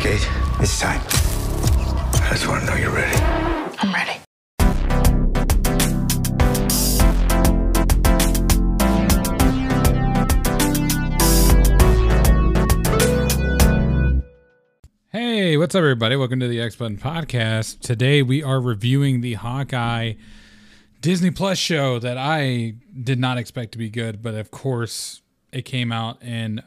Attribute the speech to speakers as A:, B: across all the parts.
A: Kate, it's time. I just want to know you're ready.
B: I'm ready.
C: Hey, what's up, everybody? Welcome to the X Button Podcast. Today we are reviewing the Hawkeye Disney Plus show that I did not expect to be good, but of course it came out and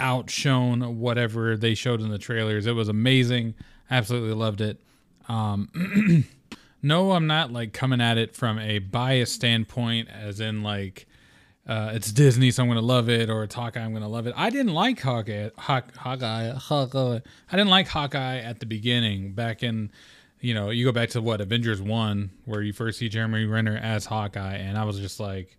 C: outshone whatever they showed in the trailers. It was amazing. Absolutely loved it. Um, no, I'm not like coming at it from a biased standpoint, as in like uh, it's Disney, so I'm gonna love it, or Hawkeye, I'm gonna love it. I didn't like Hawkeye, Hawk, Hawkeye, Hawkeye. I didn't like Hawkeye at the beginning. Back in, you know, you go back to what Avengers One, where you first see Jeremy Renner as Hawkeye, and I was just like,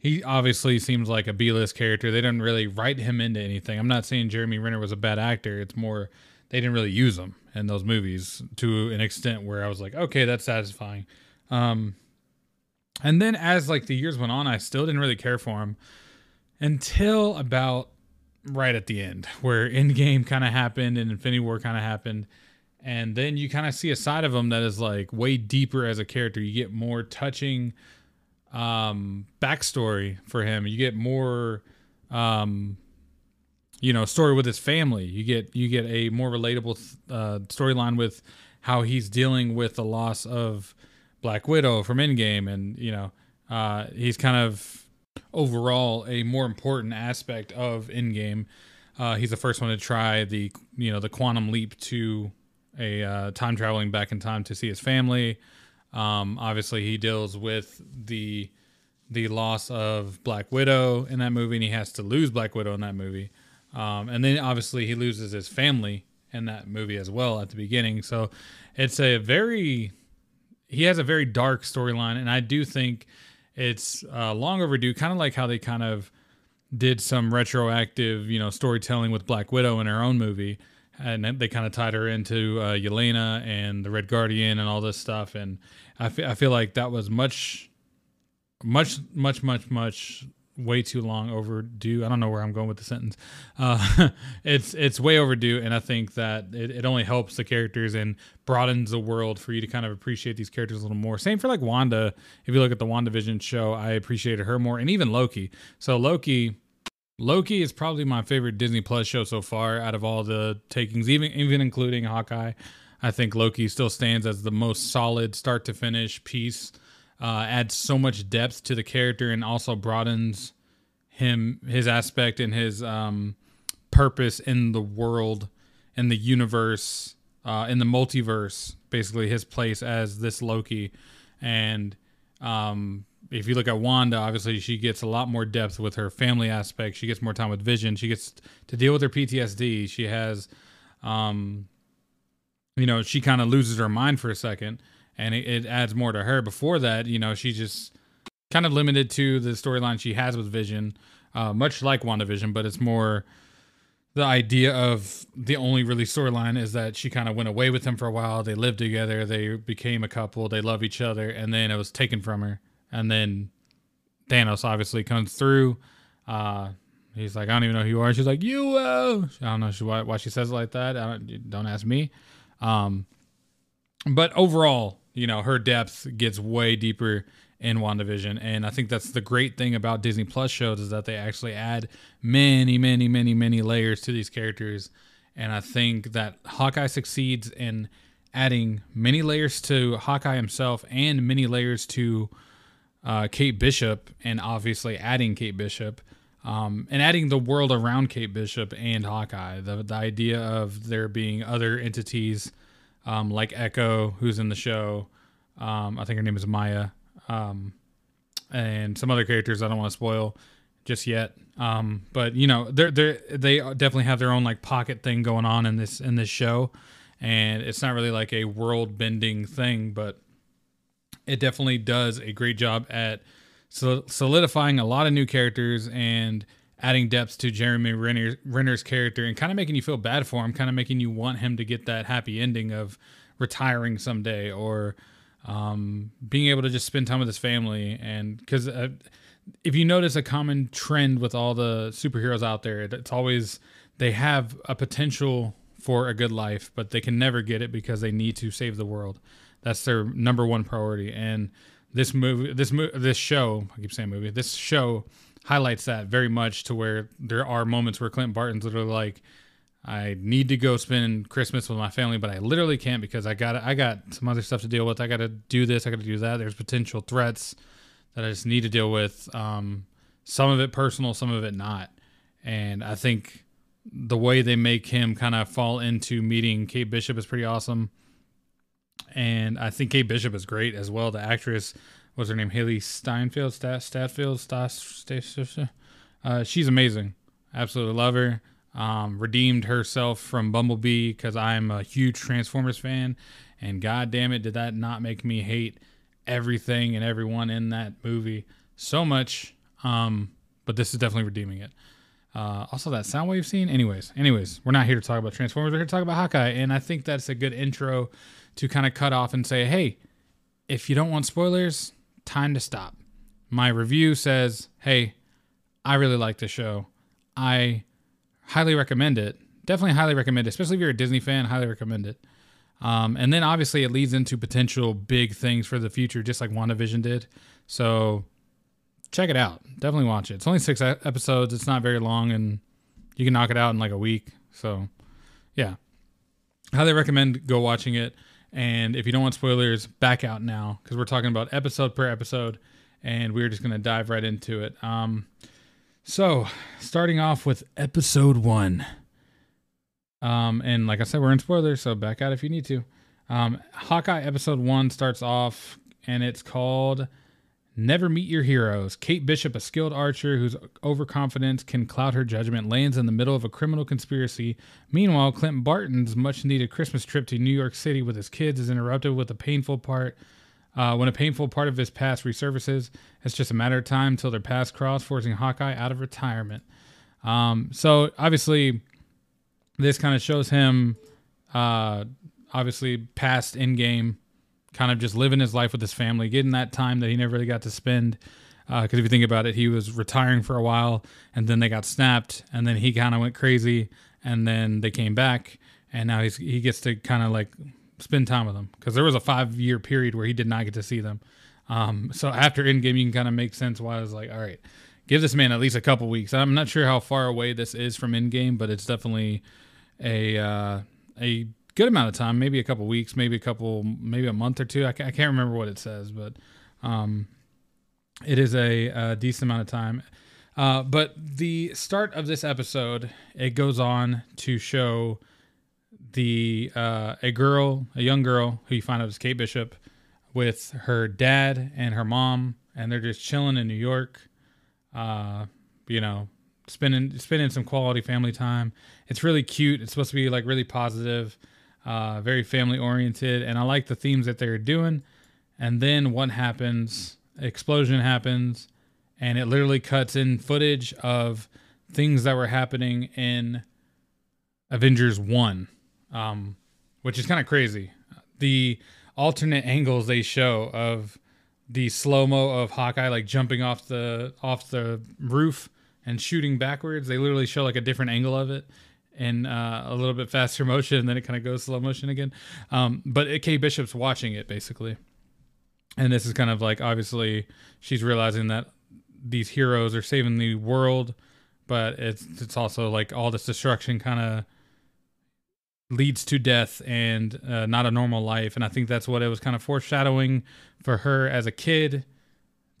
C: he obviously seems like a B-list character. They didn't really write him into anything. I'm not saying Jeremy Renner was a bad actor. It's more they didn't really use him in those movies to an extent where I was like, okay, that's satisfying. Um, and then as like the years went on, I still didn't really care for him until about right at the end, where Endgame kind of happened and Infinity War kind of happened. And then you kind of see a side of him that is like way deeper as a character. You get more touching um backstory for him. You get more um you know story with his family. You get you get a more relatable uh, storyline with how he's dealing with the loss of Black Widow from Endgame, and you know, uh, he's kind of overall a more important aspect of Endgame. Uh, he's the first one to try the you know the quantum leap to a uh, time traveling back in time to see his family. Um, obviously, he deals with the the loss of Black Widow in that movie, and he has to lose Black Widow in that movie. Um, and then obviously he loses his family in that movie as well at the beginning. So it's a very he has a very dark storyline, and I do think it's uh, long overdue. Kind of like how they kind of did some retroactive, you know, storytelling with Black Widow in her own movie, and they kind of tied her into uh, Yelena and the Red Guardian and all this stuff. And I, f- I feel like that was much, much, much, much, much way too long overdue. I don't know where I'm going with the sentence. Uh, it's it's way overdue, and I think that it, it only helps the characters and broadens the world for you to kind of appreciate these characters a little more. Same for like Wanda. If you look at the WandaVision show, I appreciated her more, and even Loki. So Loki. Loki is probably my favorite Disney Plus show so far out of all the takings, even even including Hawkeye. I think Loki still stands as the most solid start to finish piece uh, adds so much depth to the character and also broadens him his aspect and his um, purpose in the world in the universe uh, in the multiverse basically his place as this loki and um, if you look at wanda obviously she gets a lot more depth with her family aspect she gets more time with vision she gets to deal with her ptsd she has um, you know she kind of loses her mind for a second and it, it adds more to her. Before that, you know, she's just kind of limited to the storyline she has with Vision, uh, much like WandaVision, but it's more the idea of the only really storyline is that she kind of went away with him for a while. They lived together, they became a couple, they love each other, and then it was taken from her. And then Thanos obviously comes through. Uh, he's like, I don't even know who you are. She's like, you. Uh. I don't know why, why she says it like that. Don't, don't, ask me. Um, but overall, you know, her depth gets way deeper in WandaVision. And I think that's the great thing about Disney Plus shows is that they actually add many, many, many, many layers to these characters. And I think that Hawkeye succeeds in adding many layers to Hawkeye himself and many layers to uh, Kate Bishop, and obviously adding Kate Bishop. Um, and adding the world around Kate Bishop and Hawkeye, the the idea of there being other entities um, like Echo, who's in the show. Um, I think her name is Maya, um, and some other characters I don't want to spoil just yet. Um, but you know, they're they they definitely have their own like pocket thing going on in this in this show, and it's not really like a world bending thing, but it definitely does a great job at solidifying a lot of new characters and adding depth to Jeremy Renner, Renner's character and kind of making you feel bad for him, kind of making you want him to get that happy ending of retiring someday or um, being able to just spend time with his family. And because uh, if you notice a common trend with all the superheroes out there, it's always they have a potential for a good life, but they can never get it because they need to save the world. That's their number one priority. And this movie, this mo- this show, I keep saying movie, this show highlights that very much to where there are moments where Clint Barton's literally like, I need to go spend Christmas with my family, but I literally can't because I got I got some other stuff to deal with. I got to do this. I got to do that. There's potential threats that I just need to deal with. Um, some of it personal, some of it not. And I think the way they make him kind of fall into meeting Kate Bishop is pretty awesome. And I think Kate Bishop is great as well. The actress, what's her name? Hailee Steinfeld, Stat, Statfield, Stas, uh, she's amazing. Absolutely love her. Um, redeemed herself from Bumblebee because I'm a huge Transformers fan. And god damn it, did that not make me hate everything and everyone in that movie so much. Um, but this is definitely redeeming it. Uh, also, that Soundwave scene. Anyways, anyways, we're not here to talk about Transformers. We're here to talk about Hawkeye, and I think that's a good intro to kind of cut off and say, hey, if you don't want spoilers, time to stop. My review says, hey, I really like the show. I highly recommend it. Definitely highly recommend it, especially if you're a Disney fan. Highly recommend it. Um, and then obviously it leads into potential big things for the future, just like WandaVision did. So check it out. Definitely watch it. It's only six episodes. It's not very long, and you can knock it out in like a week. So, yeah, highly recommend go watching it. And if you don't want spoilers, back out now because we're talking about episode per episode, and we're just gonna dive right into it. Um, so starting off with episode one. Um, and like I said, we're in spoilers, so back out if you need to. Um, Hawkeye episode one starts off, and it's called Never Meet Your Heroes. Kate Bishop, a skilled archer whose overconfidence can cloud her judgment, lands in the middle of a criminal conspiracy. Meanwhile, Clint Barton's much needed Christmas trip to New York City with his kids is interrupted with a painful part. Uh, when a painful part of his past resurfaces, it's just a matter of time until their paths cross, forcing Hawkeye out of retirement. Um, so obviously, this kind of shows him, uh, obviously past Endgame, kind of just living his life with his family, getting that time that he never really got to spend. Because uh, if you think about it, he was retiring for a while, and then they got snapped, and then he kind of went crazy, and then they came back, and now he's he gets to kind of like spend time with them. Because there was a five year period where he did not get to see them. Um, so after Endgame, you can kind of make sense why I was like, all right, give this man at least a couple weeks. I'm not sure how far away this is from Endgame, but it's definitely a uh, a good amount of time, maybe a couple weeks, maybe a couple, maybe a month or two. I, can't remember what it says, but um, it is a, a, decent amount of time. Uh, but the start of this episode, it goes on to show the uh, a girl, a young girl who you find out is Kate Bishop, with her dad and her mom, and they're just chilling in New York. Uh, you know, spending spending some quality family time. It's really cute. It's supposed to be like really positive, uh, very family oriented, and I like the themes that they're doing. And then what happens? Explosion happens, and it literally cuts in footage of things that were happening in Avengers One, um, which is kind of crazy. The alternate angles they show of the slow mo of Hawkeye like jumping off the off the roof and shooting backwards. They literally show like a different angle of it in uh, a little bit faster motion, and then it kind of goes slow motion again. Um, but Kate Bishop's watching it basically, and this is kind of like obviously she's realizing that these heroes are saving the world, but it's it's also like all this destruction kind of leads to death and uh, not a normal life. And I think that's what it was kind of foreshadowing for her as a kid,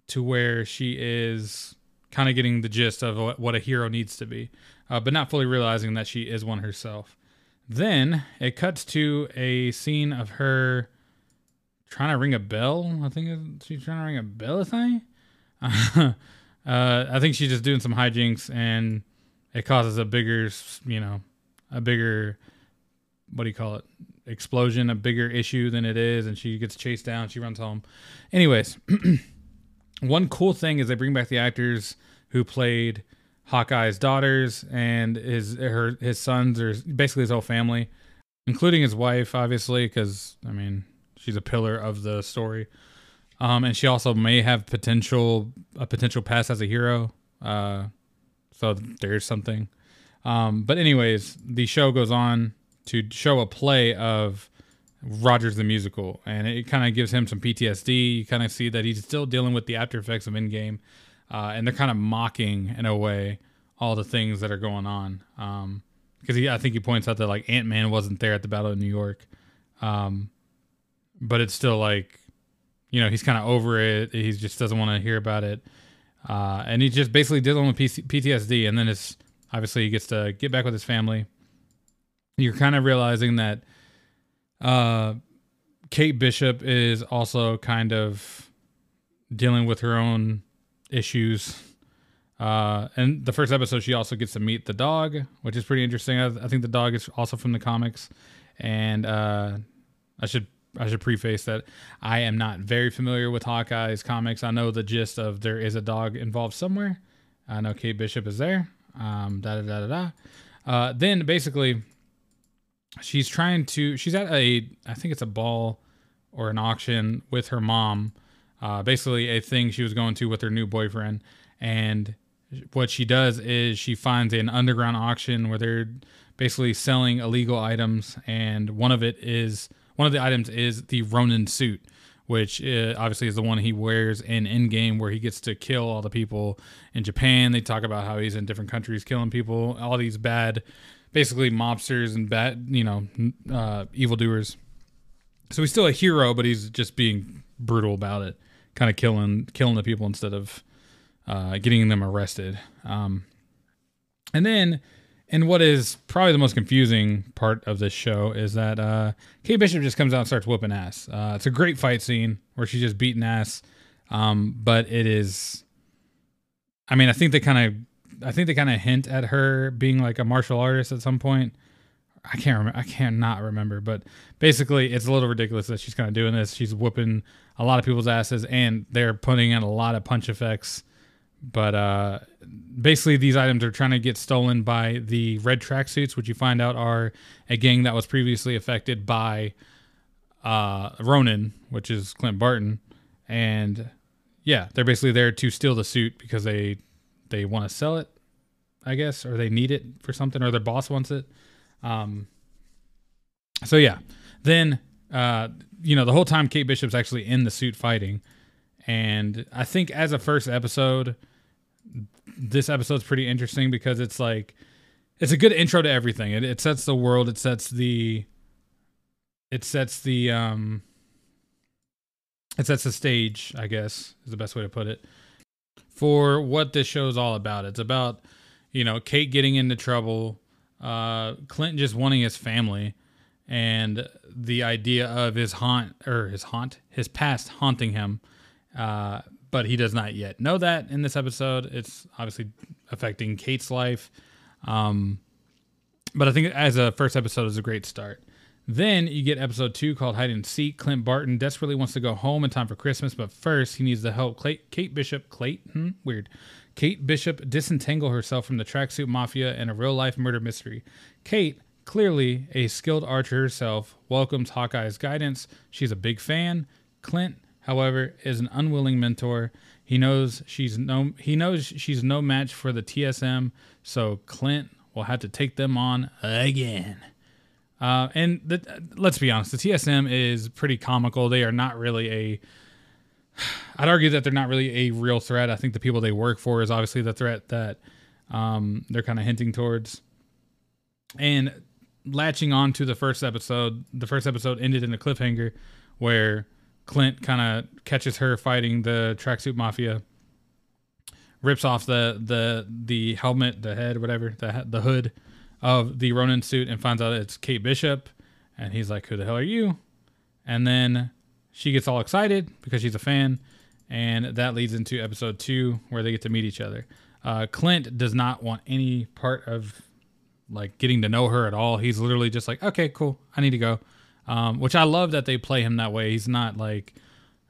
C: to where she is kind of getting the gist of what a hero needs to be, uh, but not fully realizing that she is one herself. Then it cuts to a scene of her trying to ring a bell. I think she's trying to ring a bell. Thing. uh, I think she's just doing some hijinks, and it causes a bigger, you know, a bigger, what do you call it? Explosion, a bigger issue than it is, and she gets chased down. She runs home. Anyways. one cool thing is they bring back the actors who played Hawkeye's daughters and his her his sons or basically his whole family, including his wife, obviously, because I mean she's a pillar of the story. Um, and she also may have potential a potential past as a hero. Uh, so there's something. Um, but anyways, the show goes on to show a play of Rogers the musical, and it kind of gives him some PTSD. You kind of see that he's still dealing with the after effects of Endgame, uh, and they're kind of mocking in a way all the things that are going on. Um, because he, I think he points out that like Ant Man wasn't there at the Battle of New York, um, but it's still like, you know, he's kind of over it. He just doesn't want to hear about it, uh, and he's just basically dealing with PC- PTSD. And then it's obviously he gets to get back with his family. You're kind of realizing that uh, Kate Bishop is also kind of dealing with her own issues. Uh, and the first episode, she also gets to meet the dog, which is pretty interesting. I, I think the dog is also from the comics, and uh, I should I should preface that I am not very familiar with Hawkeye's comics. I know the gist of there is a dog involved somewhere. I know Kate Bishop is there. Um, da da da da da. Uh, then basically, she's trying to she's at a i think it's a ball or an auction with her mom uh, basically a thing she was going to with her new boyfriend and what she does is she finds an underground auction where they're basically selling illegal items and one of it is one of the items is the ronin suit which uh, obviously is the one he wears in Endgame, where he gets to kill all the people in Japan. They talk about how he's in different countries killing people, all these bad basically mobsters and bad, you know, uh, evildoers. So he's still a hero, but he's just being brutal about it, kind of killing killing the people instead of uh, getting them arrested. Um, and then, and what is probably the most confusing part of this show is that uh, Kate Bishop just comes out and starts whooping ass. Uh, it's a great fight scene where she's just beating ass, um, but it is. I mean, I think they kind of I think they kind of hint at her being like a martial artist at some point. I can't remember. I can't not remember, but basically, it's a little ridiculous that she's kind of doing this. She's whooping a lot of people's asses, and they're putting in a lot of punch effects. But uh, basically, these items are trying to get stolen by the red tracksuits, which you find out are a gang that was previously affected by uh, Ronin, which is Clint Barton, and yeah, they're basically there to steal the suit because they they want to sell it, I guess, or they need it for something, or their boss wants it. Um, so yeah, then uh, you know the whole time Kate Bishop's actually in the suit fighting, and I think as a first episode, this episode's pretty interesting because it's like it's a good intro to everything. It, it sets the world. It sets the it sets the um it sets the stage. I guess is the best way to put it for what this show is all about. It's about, you know, Kate getting into trouble, uh, Clint just wanting his family, and the idea of his haunt or his haunt, his past haunting him. Uh, but he does not yet know that in this episode. It's obviously affecting Kate's life. Um, but I think as a first episode is a great start. Then you get episode two called Hide and Seek. Clint Barton desperately wants to go home in time for Christmas, but first he needs to help Kate Bishop, Clayton, hmm, weird, Kate Bishop disentangle herself from the tracksuit mafia and a real life murder mystery. Kate, clearly a skilled archer herself, welcomes Hawkeye's guidance. She's a big fan. Clint, however, is an unwilling mentor. He knows she's no he knows she's no match for the TSM, so Clint will have to take them on again. Uh, and the, let's be honest, the TSM is pretty comical. They are not really a. I'd argue that they're not really a real threat. I think the people they work for is obviously the threat that um, they're kind of hinting towards. And latching on to the first episode, the first episode ended in a cliffhanger where Clint kind of catches her fighting the tracksuit mafia, rips off the the the helmet, the head, whatever, the the hood of the Ronin suit and finds out it's Kate Bishop. And he's like, Who the hell are you? And then she gets all excited because she's a fan. And that leads into episode two where they get to meet each other. Uh, Clint does not want any part of like getting to know her at all. He's literally just like, okay, cool, I need to go. Um, which I love that they play him that way. He's not like,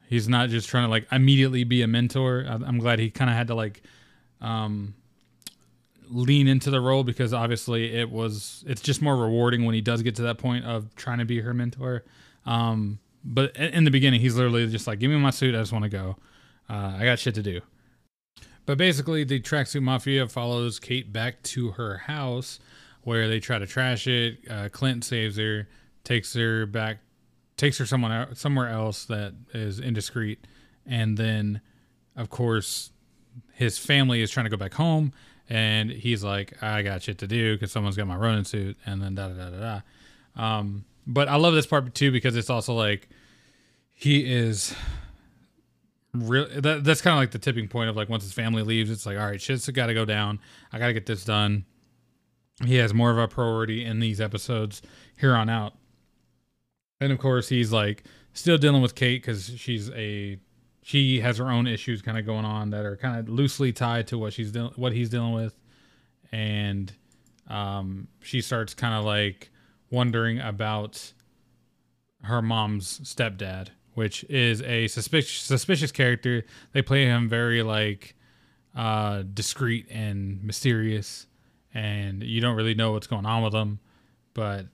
C: he's not just trying to like immediately be a mentor. I'm glad he kind of had to like, um, lean into the role because obviously it was it's just more rewarding when he does get to that point of trying to be her mentor. Um, but in the beginning, he's literally just like, "Give me my suit. I just want to go. Uh, I got shit to do." But basically, the tracksuit mafia follows Kate back to her house, where they try to trash it. Uh, Clint saves her, takes her back, takes her someone somewhere else that is indiscreet, and then, of course, his family is trying to go back home, and he's like, "I got shit to do because someone's got my Ronin suit," and then da da da da da. Um, but I love this part too because it's also like he is real that, that's kind of like the tipping point of like once his family leaves it's like all right shit's got to go down. I got to get this done. He has more of a priority in these episodes here on out. And of course he's like still dealing with kate because she's a she has her own issues kind of going on that are kind of loosely tied to what she's dealing what he's dealing with. And um she starts kind of like wondering about her mom's stepdad which is a suspicious suspicious character. They play him very like uh discreet and mysterious and you don't really know what's going on with him, but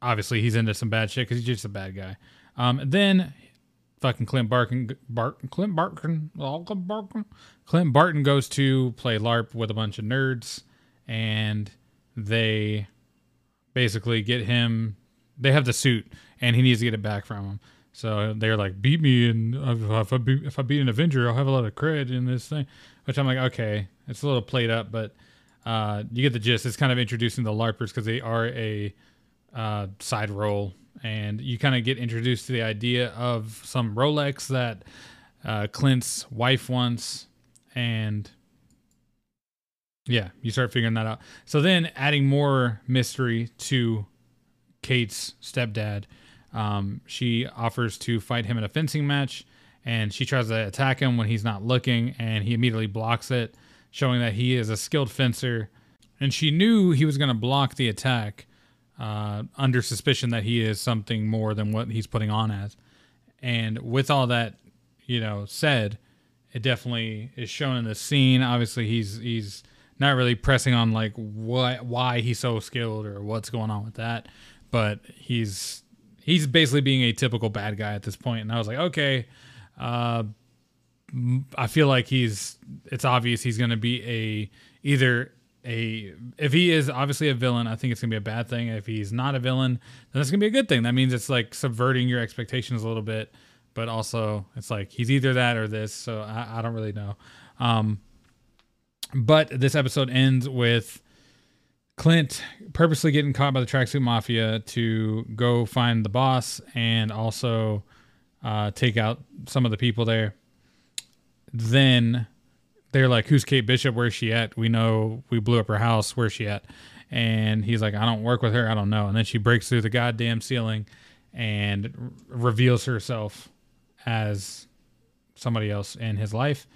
C: obviously he's into some bad shit cuz he's just a bad guy. Um then fucking Clint Barton Barton Clint Barton Clint Barton goes to play LARP with a bunch of nerds and they basically get him they have the suit and he needs to get it back from him. So they're like, beat me, and if I, beat, if I beat an Avenger, I'll have a lot of cred in this thing. Which I'm like, okay, it's a little played up, but uh, you get the gist. It's kind of introducing the LARPers because they are a uh, side role, and you kind of get introduced to the idea of some Rolex that uh, Clint's wife wants, and yeah, you start figuring that out. So then adding more mystery to Kate's stepdad um, she offers to fight him in a fencing match, and she tries to attack him when he's not looking, and he immediately blocks it, showing that he is a skilled fencer. And she knew he was going to block the attack uh, under suspicion that he is something more than what he's putting on as. And with all that, you know, said, it definitely is shown in the scene. Obviously, he's he's not really pressing on like what why he's so skilled or what's going on with that, but he's he's basically being a typical bad guy at this point. And I was like, okay, uh, I feel like he's. It's obvious he's going to be a either a if he is obviously a villain. I think it's to be a bad thing. If he's not a villain, then going to be a good thing. That means it's like subverting your expectations a little bit. But also, it's like he's either that or this. So I, I don't really know. Um, but this episode ends with Clint purposely getting caught by the tracksuit mafia to go find the boss and also uh, take out some of the people there. Then they're like, "Who's Kate Bishop? Where's she at? We know we blew up her house. Where's she at?" And he's like, "I don't work with her. I don't know." And then she breaks through the goddamn ceiling and r- reveals herself as somebody else in his life.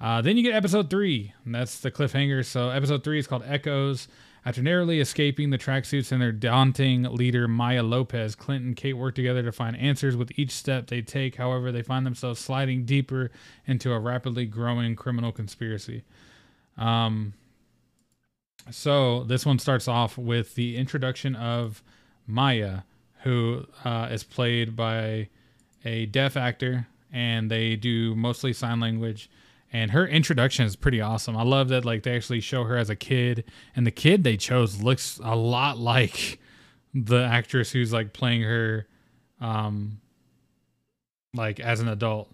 C: Uh, then you get episode three, and that's the cliffhanger. So episode three is called Echoes. After narrowly escaping the tracksuits and their daunting leader, Maya Lopez, Clint and Kate work together to find answers with each step they take. However, they find themselves sliding deeper into a rapidly growing criminal conspiracy. Um, so this one starts off with the introduction of Maya, who uh, is played by a deaf actor, and they do mostly sign language and her introduction is pretty awesome. I love that like they actually show her as a kid, and the kid they chose looks a lot like the actress who's like playing her, um, like as an adult.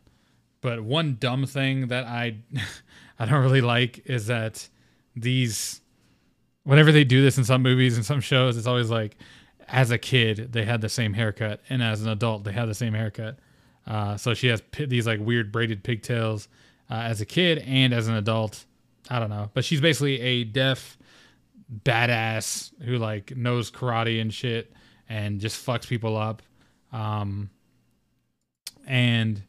C: But one dumb thing that I I don't really like is that these whenever they do this in some movies and some shows, it's always like as a kid they had the same haircut, and as an adult they have the same haircut. Uh, so she has p- these like weird braided pigtails uh, as a kid and as an adult. I don't know, but she's basically a deaf badass who like knows karate and shit and just fucks people up. Um, and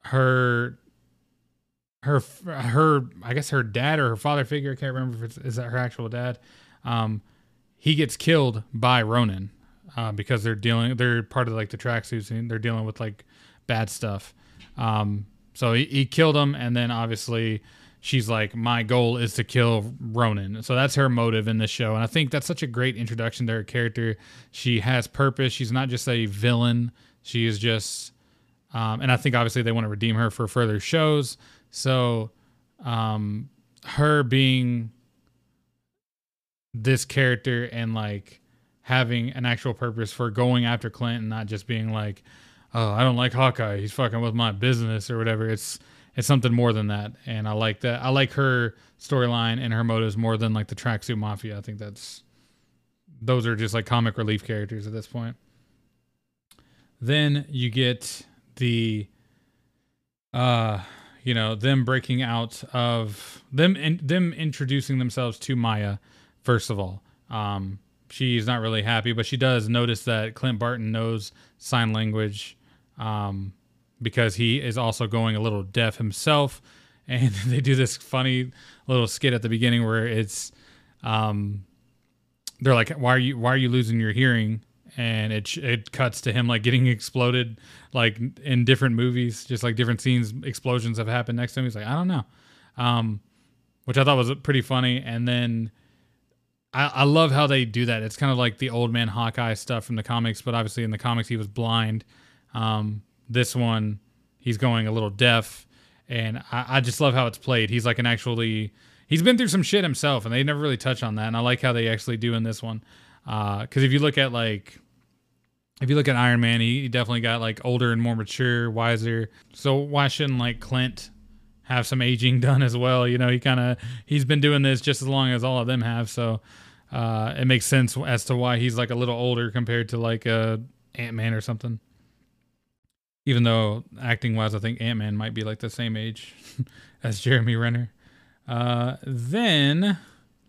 C: her her her I guess her dad or her father figure I can't remember if it's is that her actual dad. Um, he gets killed by Ronin uh, because they're dealing they're part of like the tracksuits and they're dealing with like bad stuff. Um, so he, he killed him, and then obviously she's like, my goal is to kill Ronin. So that's her motive in this show. And I think that's such a great introduction to her character. She has purpose. She's not just a villain. She is just, um, and I think obviously they want to redeem her for further shows. So, um, her being this character and like having an actual purpose for going after Clint and not just being like, oh, I don't like Hawkeye. He's fucking with my business or whatever. It's it's something more than that, and I like that. I like her storyline and her motives more than like the tracksuit mafia. I think that's those are just like comic relief characters at this point. Then you get the uh you know them breaking out of them and them introducing themselves to Maya first of all. Um she's not really happy, but she does notice that Clint Barton knows sign language um because he is also going a little deaf himself. And they do this funny little skit at the beginning where it's um they're like why are you why are you losing your hearing? And it it cuts to him like getting exploded like in different movies just like different scenes explosions have happened next to him. He's like i don't know. Um which i thought was pretty funny. And then I, I love how they do that. It's kind of like the old man hawkeye stuff from the comics but obviously in the comics he was blind um this one he's going a little deaf and I, I just love how it's played he's like an actually he's been through some shit himself and they never really touch on that and i like how they actually do in this one because uh, if you look at like if you look at Iron Man, he, he definitely got like older and more mature, wiser. So why shouldn't like Clint have some aging done as well? You know, he kind of he's been doing this just as long as all of them have. So uh, it makes sense as to why he's like a little older compared to like a Ant Man or something. Even though acting wise, I think Ant Man might be like the same age as Jeremy Renner. Uh, then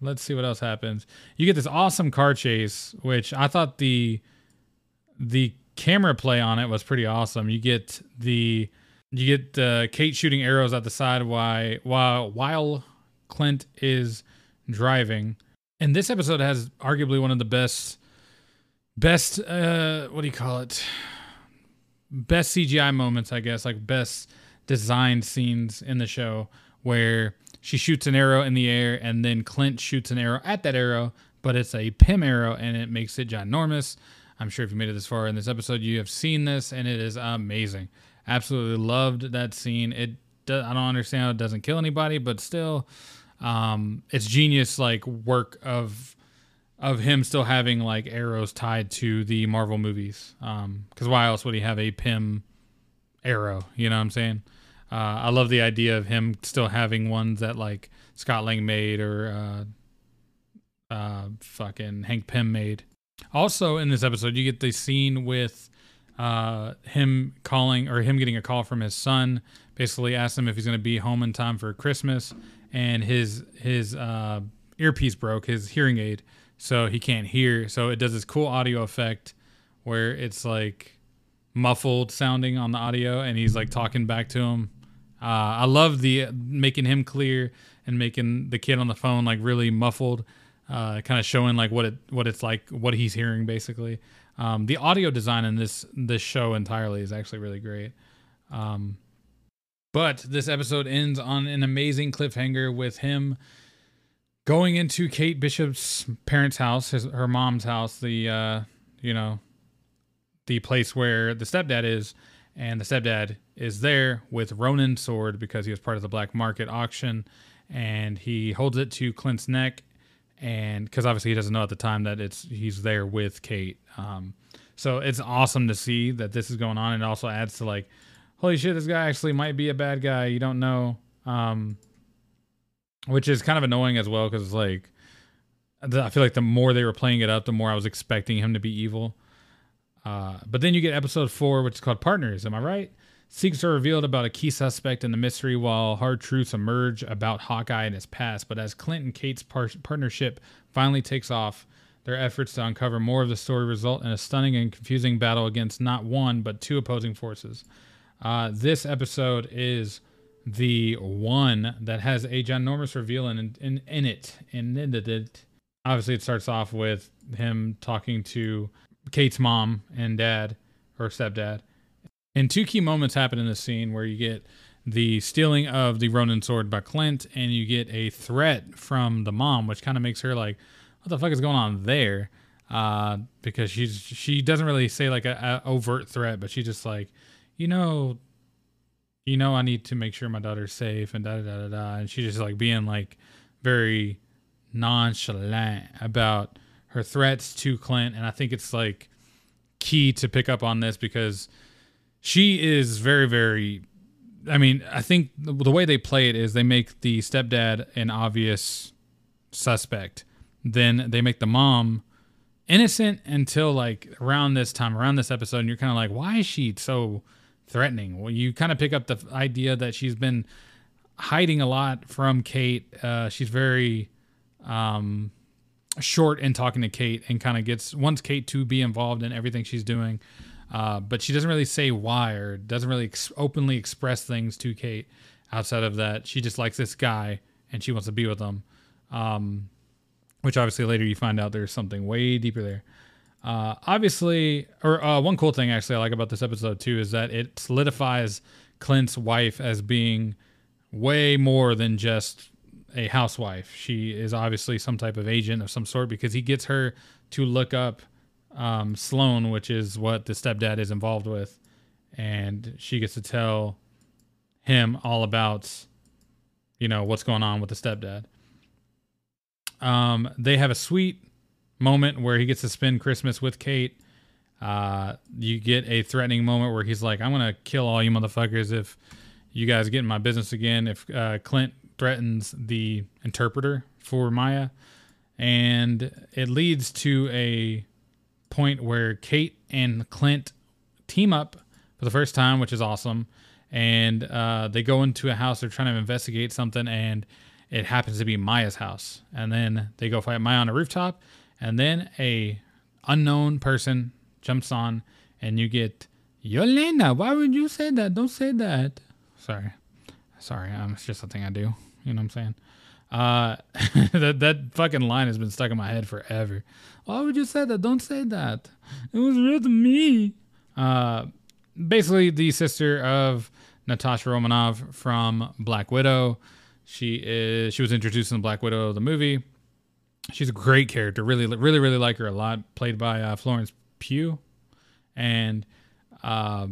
C: let's see what else happens. You get this awesome car chase, which I thought the the camera play on it was pretty awesome. You get the you get uh, Kate shooting arrows at the side while while while Clint is driving. And this episode has arguably one of the best best uh what do you call it? Best CGI moments, I guess, like best designed scenes in the show where she shoots an arrow in the air and then Clint shoots an arrow at that arrow, but it's a Pym arrow and it makes it ginormous. I'm sure if you made it this far in this episode, you have seen this, and it is amazing. Absolutely loved that scene. It I don't understand how it doesn't kill anybody, but still, um, it's genius like work of of him still having like arrows tied to the Marvel movies. Um, because why else would he have a Pym arrow? You know what I'm saying? Uh, I love the idea of him still having ones that like Scott Lang made or uh, uh, fucking Hank Pym made. Also, in this episode, you get the scene with uh, him calling or him getting a call from his son. Basically, asked him if he's going to be home in time for Christmas, and his his uh, earpiece broke, his hearing aid, so he can't hear. So it does this cool audio effect where it's like muffled sounding on the audio, and he's like talking back to him. Uh, I love the making him clear and making the kid on the phone like really muffled uh, kind of showing like what it what it's like, what he's hearing basically. Um, the audio design in this this show entirely is actually really great. Um, but this episode ends on an amazing cliffhanger with him going into Kate Bishop's parents' house, his, her mom's house, the uh, you know, the place where the stepdad is, and the stepdad is there with Ronin's sword because he was part of the black market auction, and he holds it to Clint's neck and because obviously he doesn't know at the time that it's he's there with Kate. Um, so it's awesome to see that this is going on, and it also adds to like, holy shit, this guy actually might be a bad guy. You don't know, um, which is kind of annoying as well because like, I feel like the more they were playing it up, the more I was expecting him to be evil. Uh, but then you get episode four, which is called Partners. Am I right? Secrets are revealed about a key suspect in the mystery while hard truths emerge about Hawkeye and his past. But as Clint and Kate's par- partnership finally takes off, their efforts to uncover more of the story result in a stunning and confusing battle against not one, but two opposing forces. Uh, this episode is the one that has a ginormous reveal in, in, in it. And in it. Obviously, it starts off with him talking to Kate's mom and dad, or stepdad and two key moments happen in this scene where you get the stealing of the Ronin sword by Clint, and you get a threat from the mom, which kind of makes her like, "What the fuck is going on there?" Uh, because she's she doesn't really say like a, a overt threat, but she just like, you know, you know, I need to make sure my daughter's safe and da da da da da, and she's just like being like very nonchalant about her threats to Clint, and I think it's like key to pick up on this because she is very, very. I mean, I think the, way they play it is they make the stepdad an obvious suspect, then they make the mom innocent until like around this time, around this episode, and you're kind of like, why is she so threatening? Well, you kind of pick up the idea that she's been hiding a lot from Kate. Uh, she's very um, short in talking to Kate and kind of gets wants Kate to be involved in everything she's doing, uh, but she doesn't really say why or doesn't really ex- openly express things to Kate. Outside of that, she just likes this guy and she wants to be with him. Um, which obviously later you find out there's something way deeper there. Uh, obviously, or uh, one cool thing actually I like about this episode too is that it solidifies Clint's wife as being way more than just a housewife. She is obviously some type of agent of some sort because he gets her to look up um, Sloan, which is what the stepdad is involved with, and she gets to tell him all about, you know, what's going on with the stepdad. Um, they have a sweet moment where he gets to spend Christmas with Kate. Uh, you get a threatening moment where he's like, "I'm gonna kill all you motherfuckers if you guys get in my business again." If uh, Clint threatens the interpreter for Maya, and it leads to a point where Kate and Clint team up for the first time, which is awesome. And uh, they go into a house. They're trying to investigate something, and it happens to be Maya's house. And then they go fight Maya on a rooftop, and then a unknown person jumps on, and you get Yelena. Why would you say that? Don't say that. Sorry, sorry. Um, it's just something I do. You know what I'm saying? Uh, that that fucking line has been stuck in my head forever. Why would you say that? Don't say that. It was real to me. Uh, basically the sister of Natasha Romanoff from Black Widow. She is she was introduced in Black Widow the movie. She's a great character. Really, really, really like her a lot. Played by uh, Florence Pugh, and uh,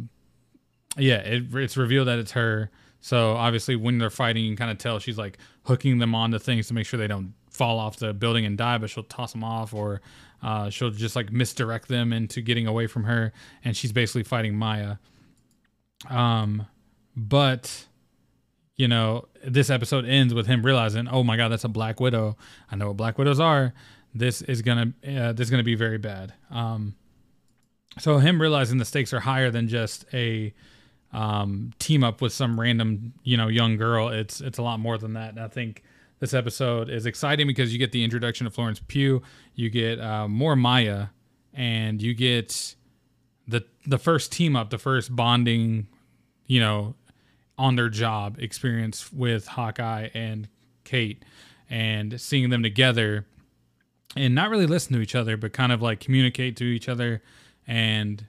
C: yeah, it, it's revealed that it's her. So obviously, when they're fighting, you can kind of tell she's like hooking them onto things to make sure they don't fall off the building and die. But she'll toss them off, or uh, she'll just like misdirect them into getting away from her. And she's basically fighting Maya. Um, but you know, this episode ends with him realizing, oh my god, that's a Black Widow. I know what Black Widows are. This is gonna uh, this is gonna be very bad. Um, so him realizing the stakes are higher than just a um, team up with some random you know young girl. It's it's a lot more than that. And I think this episode is exciting because you get the introduction of Florence Pugh, you get uh, more Maya, and you get the the first team up, the first bonding, you know, on their job experience with Hawkeye and Kate and seeing them together and not really listen to each other, but kind of like communicate to each other and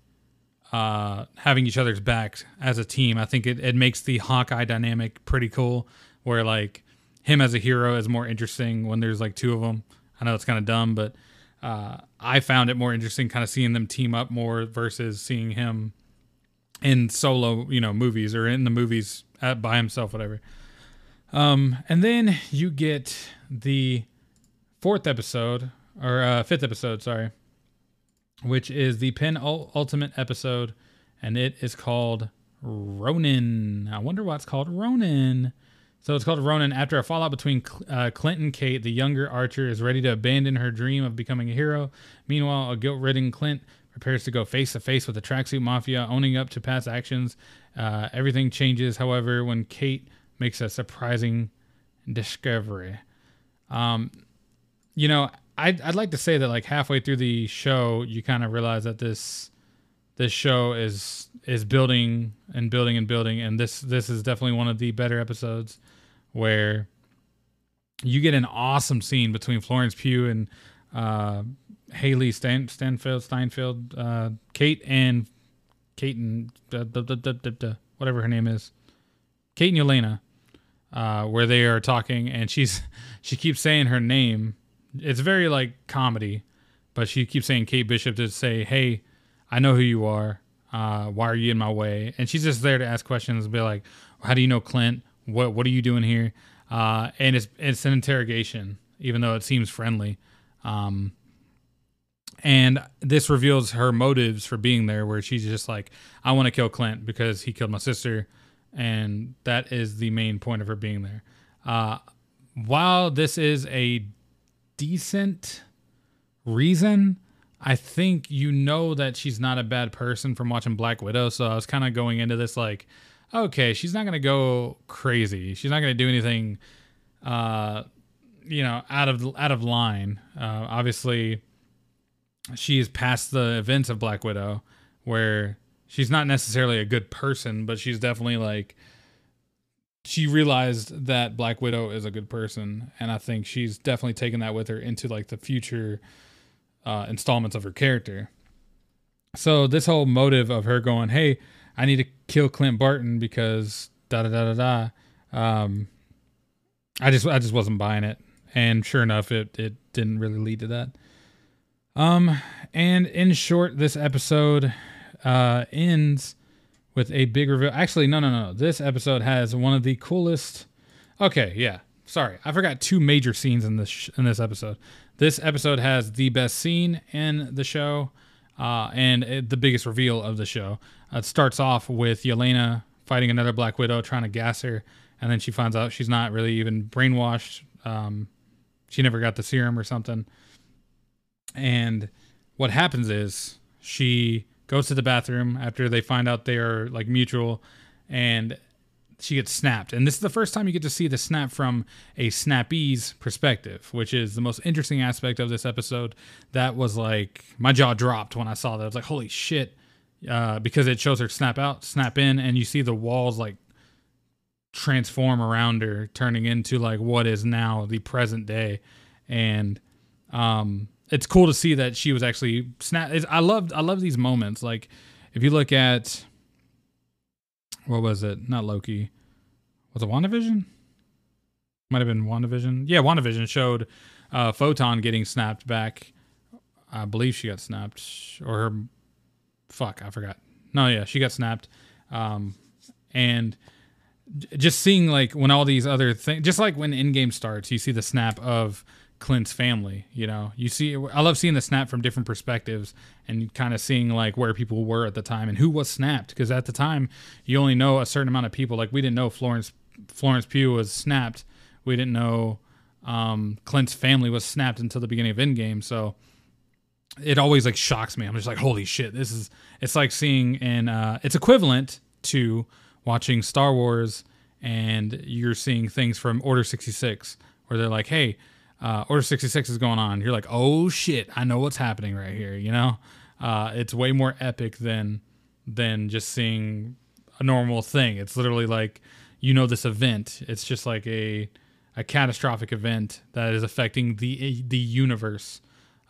C: uh, having each other's backs as a team. I think it, it makes the Hawkeye dynamic pretty cool where like him as a hero is more interesting when there's like two of them. I know it's kind of dumb, but uh, I found it more interesting kind of seeing them team up more versus seeing him in solo, you know, movies or in the movies at, by himself, whatever. Um, and then you get the fourth episode or uh, fifth episode, sorry, which is the penultimate episode, and it is called Ronin. I wonder why it's called Ronin. So it's called Ronin. After a fallout between uh, Clint and Kate, the younger Archer is ready to abandon her dream of becoming a hero. Meanwhile, a guilt-ridden Clint prepares to go face to face with the tracksuit mafia, owning up to past actions. Uh, everything changes, however, when Kate makes a surprising discovery. Um, you know, I'd, I'd like to say that like halfway through the show, you kind of realize that this this show is is building and building and building, and this this is definitely one of the better episodes where you get an awesome scene between Florence Pugh and uh, Hailee Stan, Stanfield, Steinfeld, uh, Kate and Kate and uh, whatever her name is, Kate and Yelena, uh, where they are talking, and she's she keeps saying her name. It's very like comedy, but she keeps saying Kate Bishop to say, "Hey, I know who you are. Uh, why are you in my way?" And she's just there to ask questions, and be like, "How do you know Clint? What What are you doing here?" Uh, and it's it's an interrogation, even though it seems friendly. Um, and this reveals her motives for being there, where she's just like, I want to kill Clint because he killed my sister. And that is the main point of her being there. Uh, while this is a decent reason, I think you know that she's not a bad person from watching Black Widow. So I was kind of going into this like, okay, she's not going to go crazy. She's not going to do anything, uh, you know, out of out of line. Uh, obviously, she is past the events of Black Widow, where she's not necessarily a good person, but she's definitely like she realized that Black Widow is a good person, and I think she's definitely taken that with her into like the future uh, installments of her character. So this whole motive of her going, "Hey, I need to kill Clint Barton because da da da da da," um, I just I just wasn't buying it, and sure enough, it it didn't really lead to that. Um, and in short, this episode uh, ends with a big reveal. Actually, no, no, no. This episode has one of the coolest. Okay, yeah. Sorry, I forgot two major scenes in this sh- in this episode. This episode has the best scene in the show, uh, and it, the biggest reveal of the show. Uh, it starts off with Yelena fighting another Black Widow, trying to gas her, and then she finds out she's not really even brainwashed. Um, she never got the serum or something. And what happens is she goes to the bathroom after they find out they are like mutual and she gets snapped. And this is the first time you get to see the snap from a snappee's perspective, which is the most interesting aspect of this episode. That was like my jaw dropped when I saw that. I was like, holy shit. Uh, because it shows her snap out, snap in, and you see the walls like transform around her, turning into like what is now the present day. And um it's cool to see that she was actually snap. I love I love these moments. Like if you look at what was it? Not Loki. Was it WandaVision? Might have been WandaVision. Yeah, WandaVision showed uh, Photon getting snapped back. I believe she got snapped, or her. Fuck, I forgot. No, yeah, she got snapped. Um, and just seeing like when all these other things, just like when Endgame starts, you see the snap of Clint's family. You know, you see, I love seeing the snap from different perspectives and kind of seeing like where people were at the time and who was snapped. Because at the time, you only know a certain amount of people. Like we didn't know Florence Florence Pugh was snapped. We didn't know um, Clint's family was snapped until the beginning of Endgame. So it always like shocks me. I'm just like, holy shit, this is. It's like seeing in. Uh, it's equivalent to watching Star Wars and you're seeing things from Order 66 where they're like, hey uh, Order 66 is going on. You're like, oh shit, I know what's happening right here. You know, uh, it's way more epic than than just seeing a normal thing. It's literally like you know this event. It's just like a a catastrophic event that is affecting the the universe,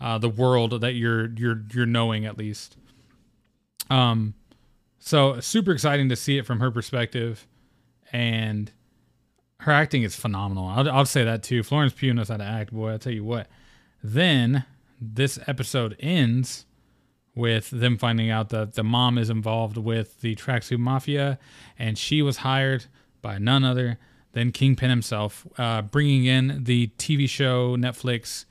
C: uh, the world that you're you're you're knowing at least. Um, so super exciting to see it from her perspective, and her acting is phenomenal. I'll, I'll say that too. Florence Pugh knows how to act, boy. I'll tell you what. Then this episode ends with them finding out that the mom is involved with the Tracksuit Mafia, and she was hired by none other than Kingpin himself, uh, bringing in the TV show Netflix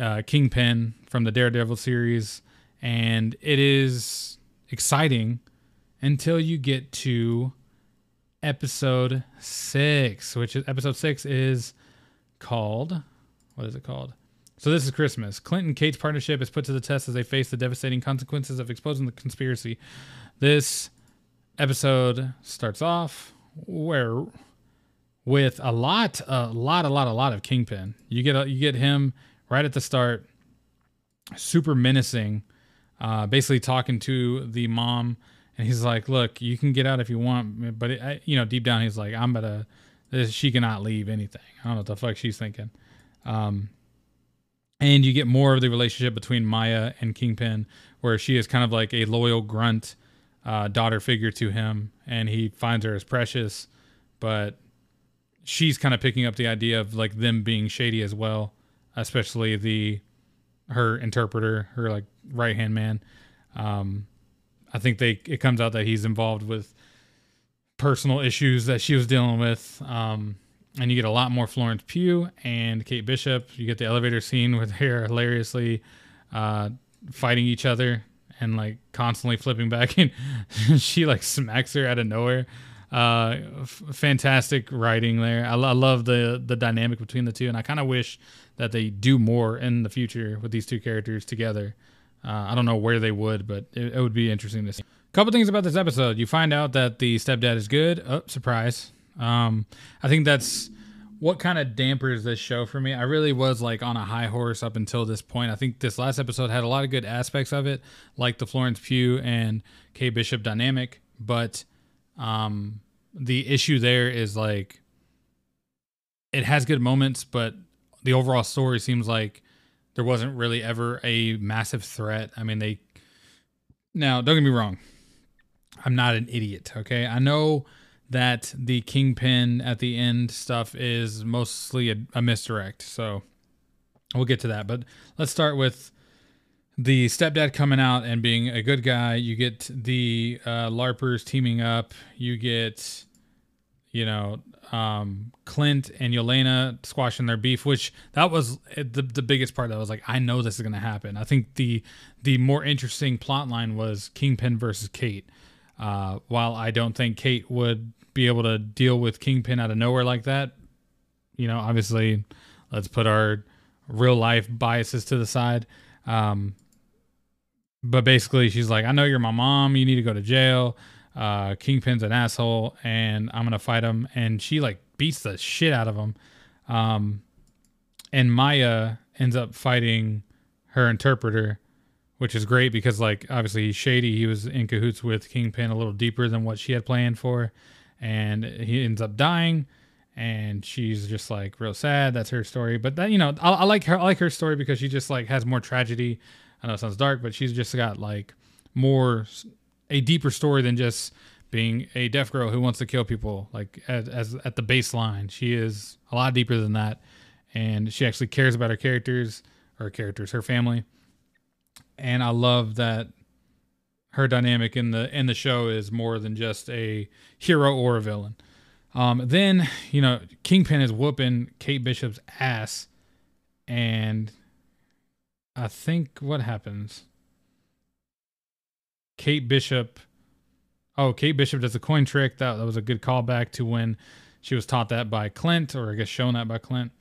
C: uh, Kingpin from the Daredevil series, and it is exciting until you get to episode six, which is episode six is called what is it called? So this is Christmas. Clinton Kate's partnership is put to the test as they face the devastating consequences of exposing the conspiracy. This episode starts off where with a lot, a lot, a lot, a lot of Kingpin. You get a, you get him right at the start, super menacing, uh, basically talking to the mom and he's like, "Look, you can get out if you want, but it, I, you know, deep down, he's like, I'm gonna. This, she cannot leave anything. I don't know what the fuck she's thinking." Um, and you get more of the relationship between Maya and Kingpin, where she is kind of like a loyal grunt uh, daughter figure to him, and he finds her as precious, but she's kind of picking up the idea of like them being shady as well, especially the her interpreter, her like right hand man. Um, I think they it comes out that he's involved with personal issues that she was dealing with. Um, and you get a lot more Florence Pugh and Kate Bishop. You get the elevator scene with her hilariously uh, fighting each other and like constantly flipping back, and she like smacks her out of nowhere. Uh, f- fantastic writing there. I, I love the the dynamic between the two, and I kind of wish that they do more in the future with these two characters together. Uh, I don't know where they would, but it, it would be interesting to see. A couple things about this episode. You find out that the stepdad is good. Oh, surprise. Um, I think that's what kind of dampers this show for me. I really was like on a high horse up until this point. I think this last episode had a lot of good aspects of it, like the Florence Pugh and Kate Bishop dynamic, but um, the issue there is like it has good moments, but the overall story seems like there wasn't really ever a massive threat. I mean, they now don't get me wrong. I'm not an idiot, okay? I know that the kingpin at the end stuff is mostly a, a misdirect. So we'll get to that. But let's start with the stepdad coming out and being a good guy. You get the uh, LARPers teaming up. You get, you know, um, Clint and Yelena squashing their beef, which that was the, the biggest part. That was like, I know this is going to happen. I think the the more interesting plot line was Kingpin versus Kate. Uh, while I don't think Kate would be able to deal with Kingpin out of nowhere like that, you know, obviously, let's put our real life biases to the side. Um, but basically, she's like, I know you're my mom. You need to go to jail. Uh, Kingpin's an asshole, and I'm gonna fight him. And she like beats the shit out of him. Um, and Maya ends up fighting her interpreter, which is great because like obviously he's shady. He was in cahoots with Kingpin a little deeper than what she had planned for, and he ends up dying. And she's just like real sad. That's her story. But that you know, I, I like her. I like her story because she just like has more tragedy. I know it sounds dark, but she's just got like more a deeper story than just being a deaf girl who wants to kill people. Like as, as at the baseline, she is a lot deeper than that, and she actually cares about her characters, her characters, her family and I love that her dynamic in the in the show is more than just a hero or a villain. Um, then you know Kingpin is whooping Kate Bishop's ass, and I think what happens. Kate Bishop, oh Kate Bishop does a coin trick. That that was a good callback to when she was taught that by Clint, or I guess shown that by Clint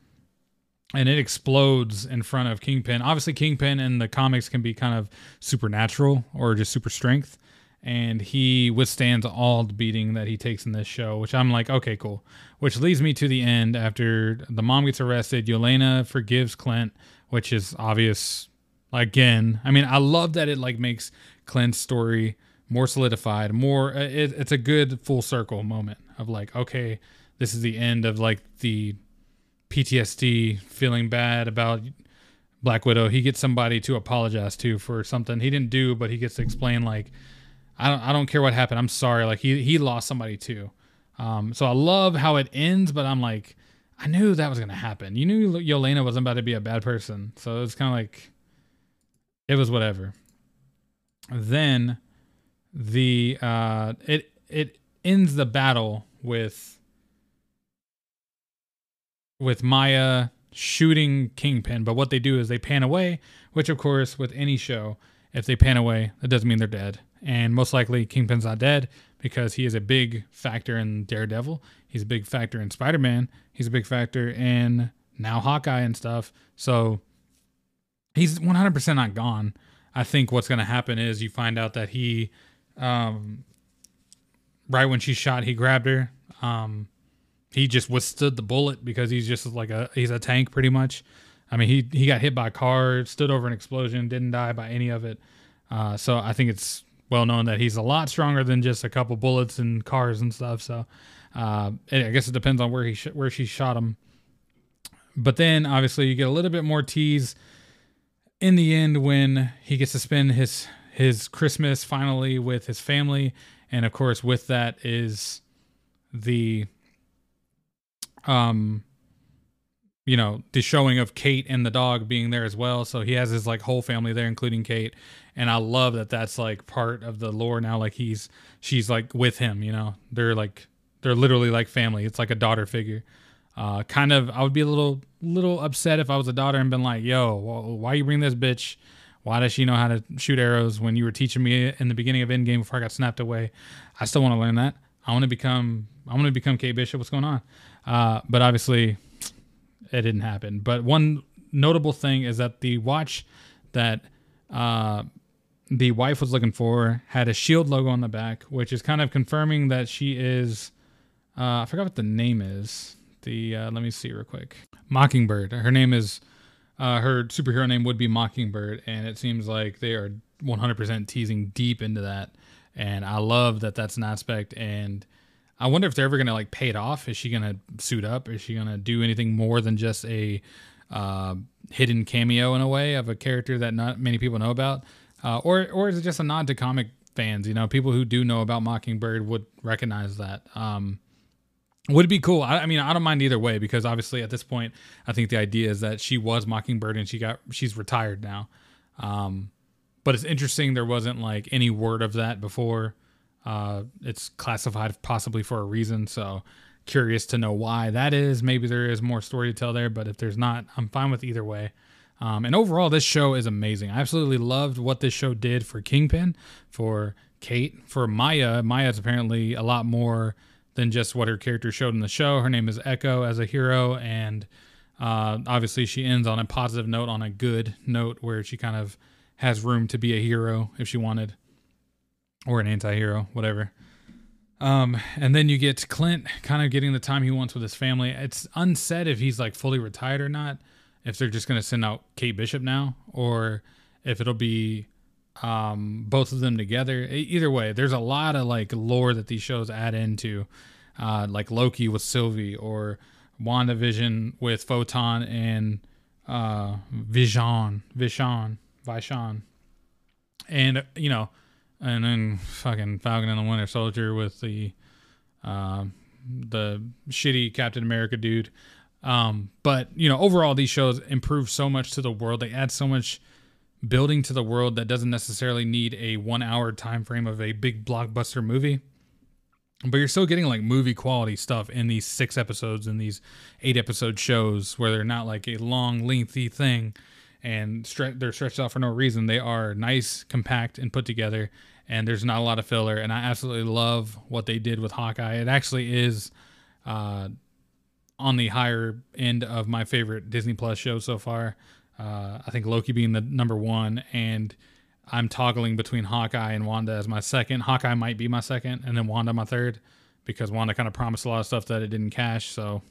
C: and it explodes in front of Kingpin. Obviously, Kingpin in the comics can be kind of supernatural or just super strength, and he withstands all the beating that he takes in this show. Which I'm like, okay, cool. Which leads me to the end after the mom gets arrested. Yelena forgives Clint, which is obvious. Again, I mean, I love that it like makes Clint's story more solidified. More, uh, it, it's a good full circle moment of like, okay, this is the end of like the PTSD, feeling bad about Black Widow, he gets somebody to apologize to for something he didn't do, but he gets to explain like, I don't, I don't care what happened. I'm sorry. Like he, he lost somebody too. Um, so I love how it ends, but I'm like, I knew that was gonna happen. You knew Yelena wasn't about to be a bad person, so it's kind of like, it was whatever. Then, the uh, it it ends the battle with with Maya shooting Kingpin, but what they do is they pan away, which of course with any show, if they pan away, that doesn't mean they're dead. And most likely Kingpin's not dead because he is a big factor in Daredevil. He's a big factor in Spider-Man. He's a big factor in now Hawkeye and stuff. So he's 100% not gone. I think what's going to happen is you find out that he um, right when she shot, he grabbed her. Um, he just withstood the bullet because he's just like a he's a tank pretty much. I mean, he he got hit by a car, stood over an explosion, didn't die by any of it. Uh, so I think it's well known that he's a lot stronger than just a couple bullets and cars and stuff. So uh, I guess it depends on where he sh- where she shot him. But then obviously you get a little bit more tease in the end when he gets to spend his his Christmas finally with his family, and of course with that is the um you know the showing of Kate and the dog being there as well. So he has his like whole family there, including Kate. And I love that that's like part of the lore now. Like he's she's like with him. You know, they're like they're literally like family. It's like a daughter figure. Uh, kind of, I would be a little little upset if I was a daughter and been like, "Yo, why you bring this bitch? Why does she know how to shoot arrows when you were teaching me in the beginning of Endgame before I got snapped away?" I still want to learn that. I want to become. I want to become Kate Bishop. What's going on? Uh, but obviously, it didn't happen. But one notable thing is that the watch that uh, the wife was looking for had a shield logo on the back, which is kind of confirming that she is. Uh, I forgot what the name is. The uh, let me see real quick. Mockingbird. Her name is. Uh, her superhero name would be Mockingbird, and it seems like they are 100% teasing deep into that. And I love that that's an aspect. And I wonder if they're ever gonna like pay it off. Is she gonna suit up? Is she gonna do anything more than just a uh, hidden cameo in a way of a character that not many people know about? uh, or or is it just a nod to comic fans? You know, people who do know about Mockingbird would recognize that. Um, would be cool? I, I, mean, I don't mind either way because obviously at this point, I think the idea is that she was Mockingbird and she got she's retired now. Um, but it's interesting there wasn't like any word of that before. Uh, it's classified possibly for a reason, so curious to know why that is. Maybe there is more story to tell there, but if there's not, I'm fine with either way. Um, and overall, this show is amazing. I absolutely loved what this show did for Kingpin, for Kate, for Maya. Maya's apparently a lot more than just what her character showed in the show. Her name is Echo as a hero, and uh, obviously she ends on a positive note, on a good note, where she kind of has room to be a hero if she wanted, or an anti-hero, whatever. Um, and then you get Clint kind of getting the time he wants with his family. It's unsaid if he's like fully retired or not if they're just going to send out Kate Bishop now or if it'll be um, both of them together. Either way, there's a lot of like lore that these shows add into, uh, like Loki with Sylvie or WandaVision with Photon and uh, Vision, Vision, Vision, and you know, and then fucking Falcon and the Winter Soldier with the uh, the shitty Captain America dude. Um, but you know, overall, these shows improve so much to the world. They add so much building to the world that doesn't necessarily need a one-hour time frame of a big blockbuster movie. But you're still getting like movie quality stuff in these six episodes and these eight episode shows where they're not like a long, lengthy thing and stre- they're stretched out for no reason. They are nice, compact, and put together, and there's not a lot of filler. And I absolutely love what they did with Hawkeye. It actually is uh, on the higher end of my favorite Disney Plus show so far. Uh, I think Loki being the number one, and I'm toggling between Hawkeye and Wanda as my second. Hawkeye might be my second, and then Wanda my third, because Wanda kind of promised a lot of stuff that it didn't cash. So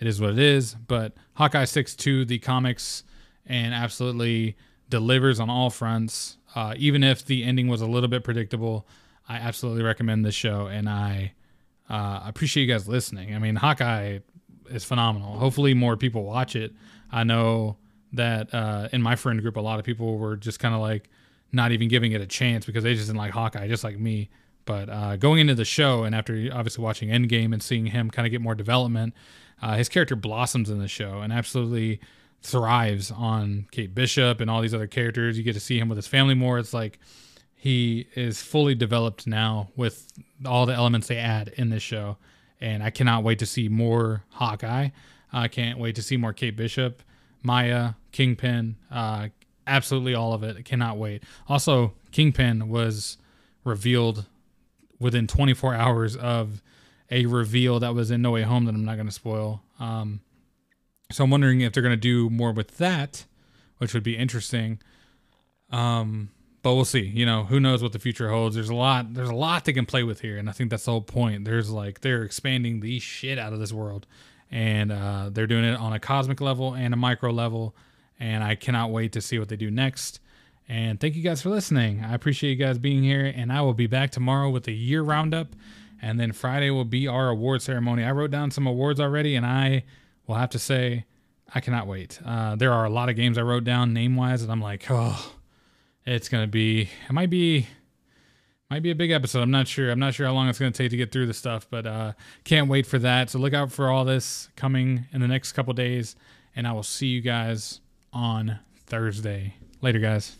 C: it is what it is. But Hawkeye sticks to the comics and absolutely delivers on all fronts. Uh, even if the ending was a little bit predictable, I absolutely recommend this show, and I uh, appreciate you guys listening. I mean, Hawkeye is phenomenal. Hopefully, more people watch it. I know that uh, in my friend group, a lot of people were just kind of like not even giving it a chance because they just didn't like Hawkeye, just like me. But uh, going into the show and after obviously watching Endgame and seeing him kind of get more development, uh, his character blossoms in the show and absolutely thrives on Kate Bishop and all these other characters. You get to see him with his family more. It's like he is fully developed now with all the elements they add in this show and I cannot wait to see more Hawkeye. I can't wait to see more Kate Bishop, Maya, Kingpin, uh, absolutely all of it. I cannot wait. Also, Kingpin was revealed within 24 hours of a reveal that was in No Way Home that I'm not going to spoil. Um, so I'm wondering if they're going to do more with that, which would be interesting. Um, but we'll see. You know, who knows what the future holds? There's a lot. There's a lot they can play with here, and I think that's the whole point. There's like they're expanding the shit out of this world, and uh, they're doing it on a cosmic level and a micro level, and I cannot wait to see what they do next. And thank you guys for listening. I appreciate you guys being here, and I will be back tomorrow with a year roundup, and then Friday will be our award ceremony. I wrote down some awards already, and I will have to say I cannot wait. Uh, there are a lot of games I wrote down name wise, and I'm like, oh it's gonna be it might be might be a big episode. I'm not sure. I'm not sure how long it's gonna take to get through the stuff, but uh, can't wait for that. So look out for all this coming in the next couple days, and I will see you guys on Thursday. Later, guys.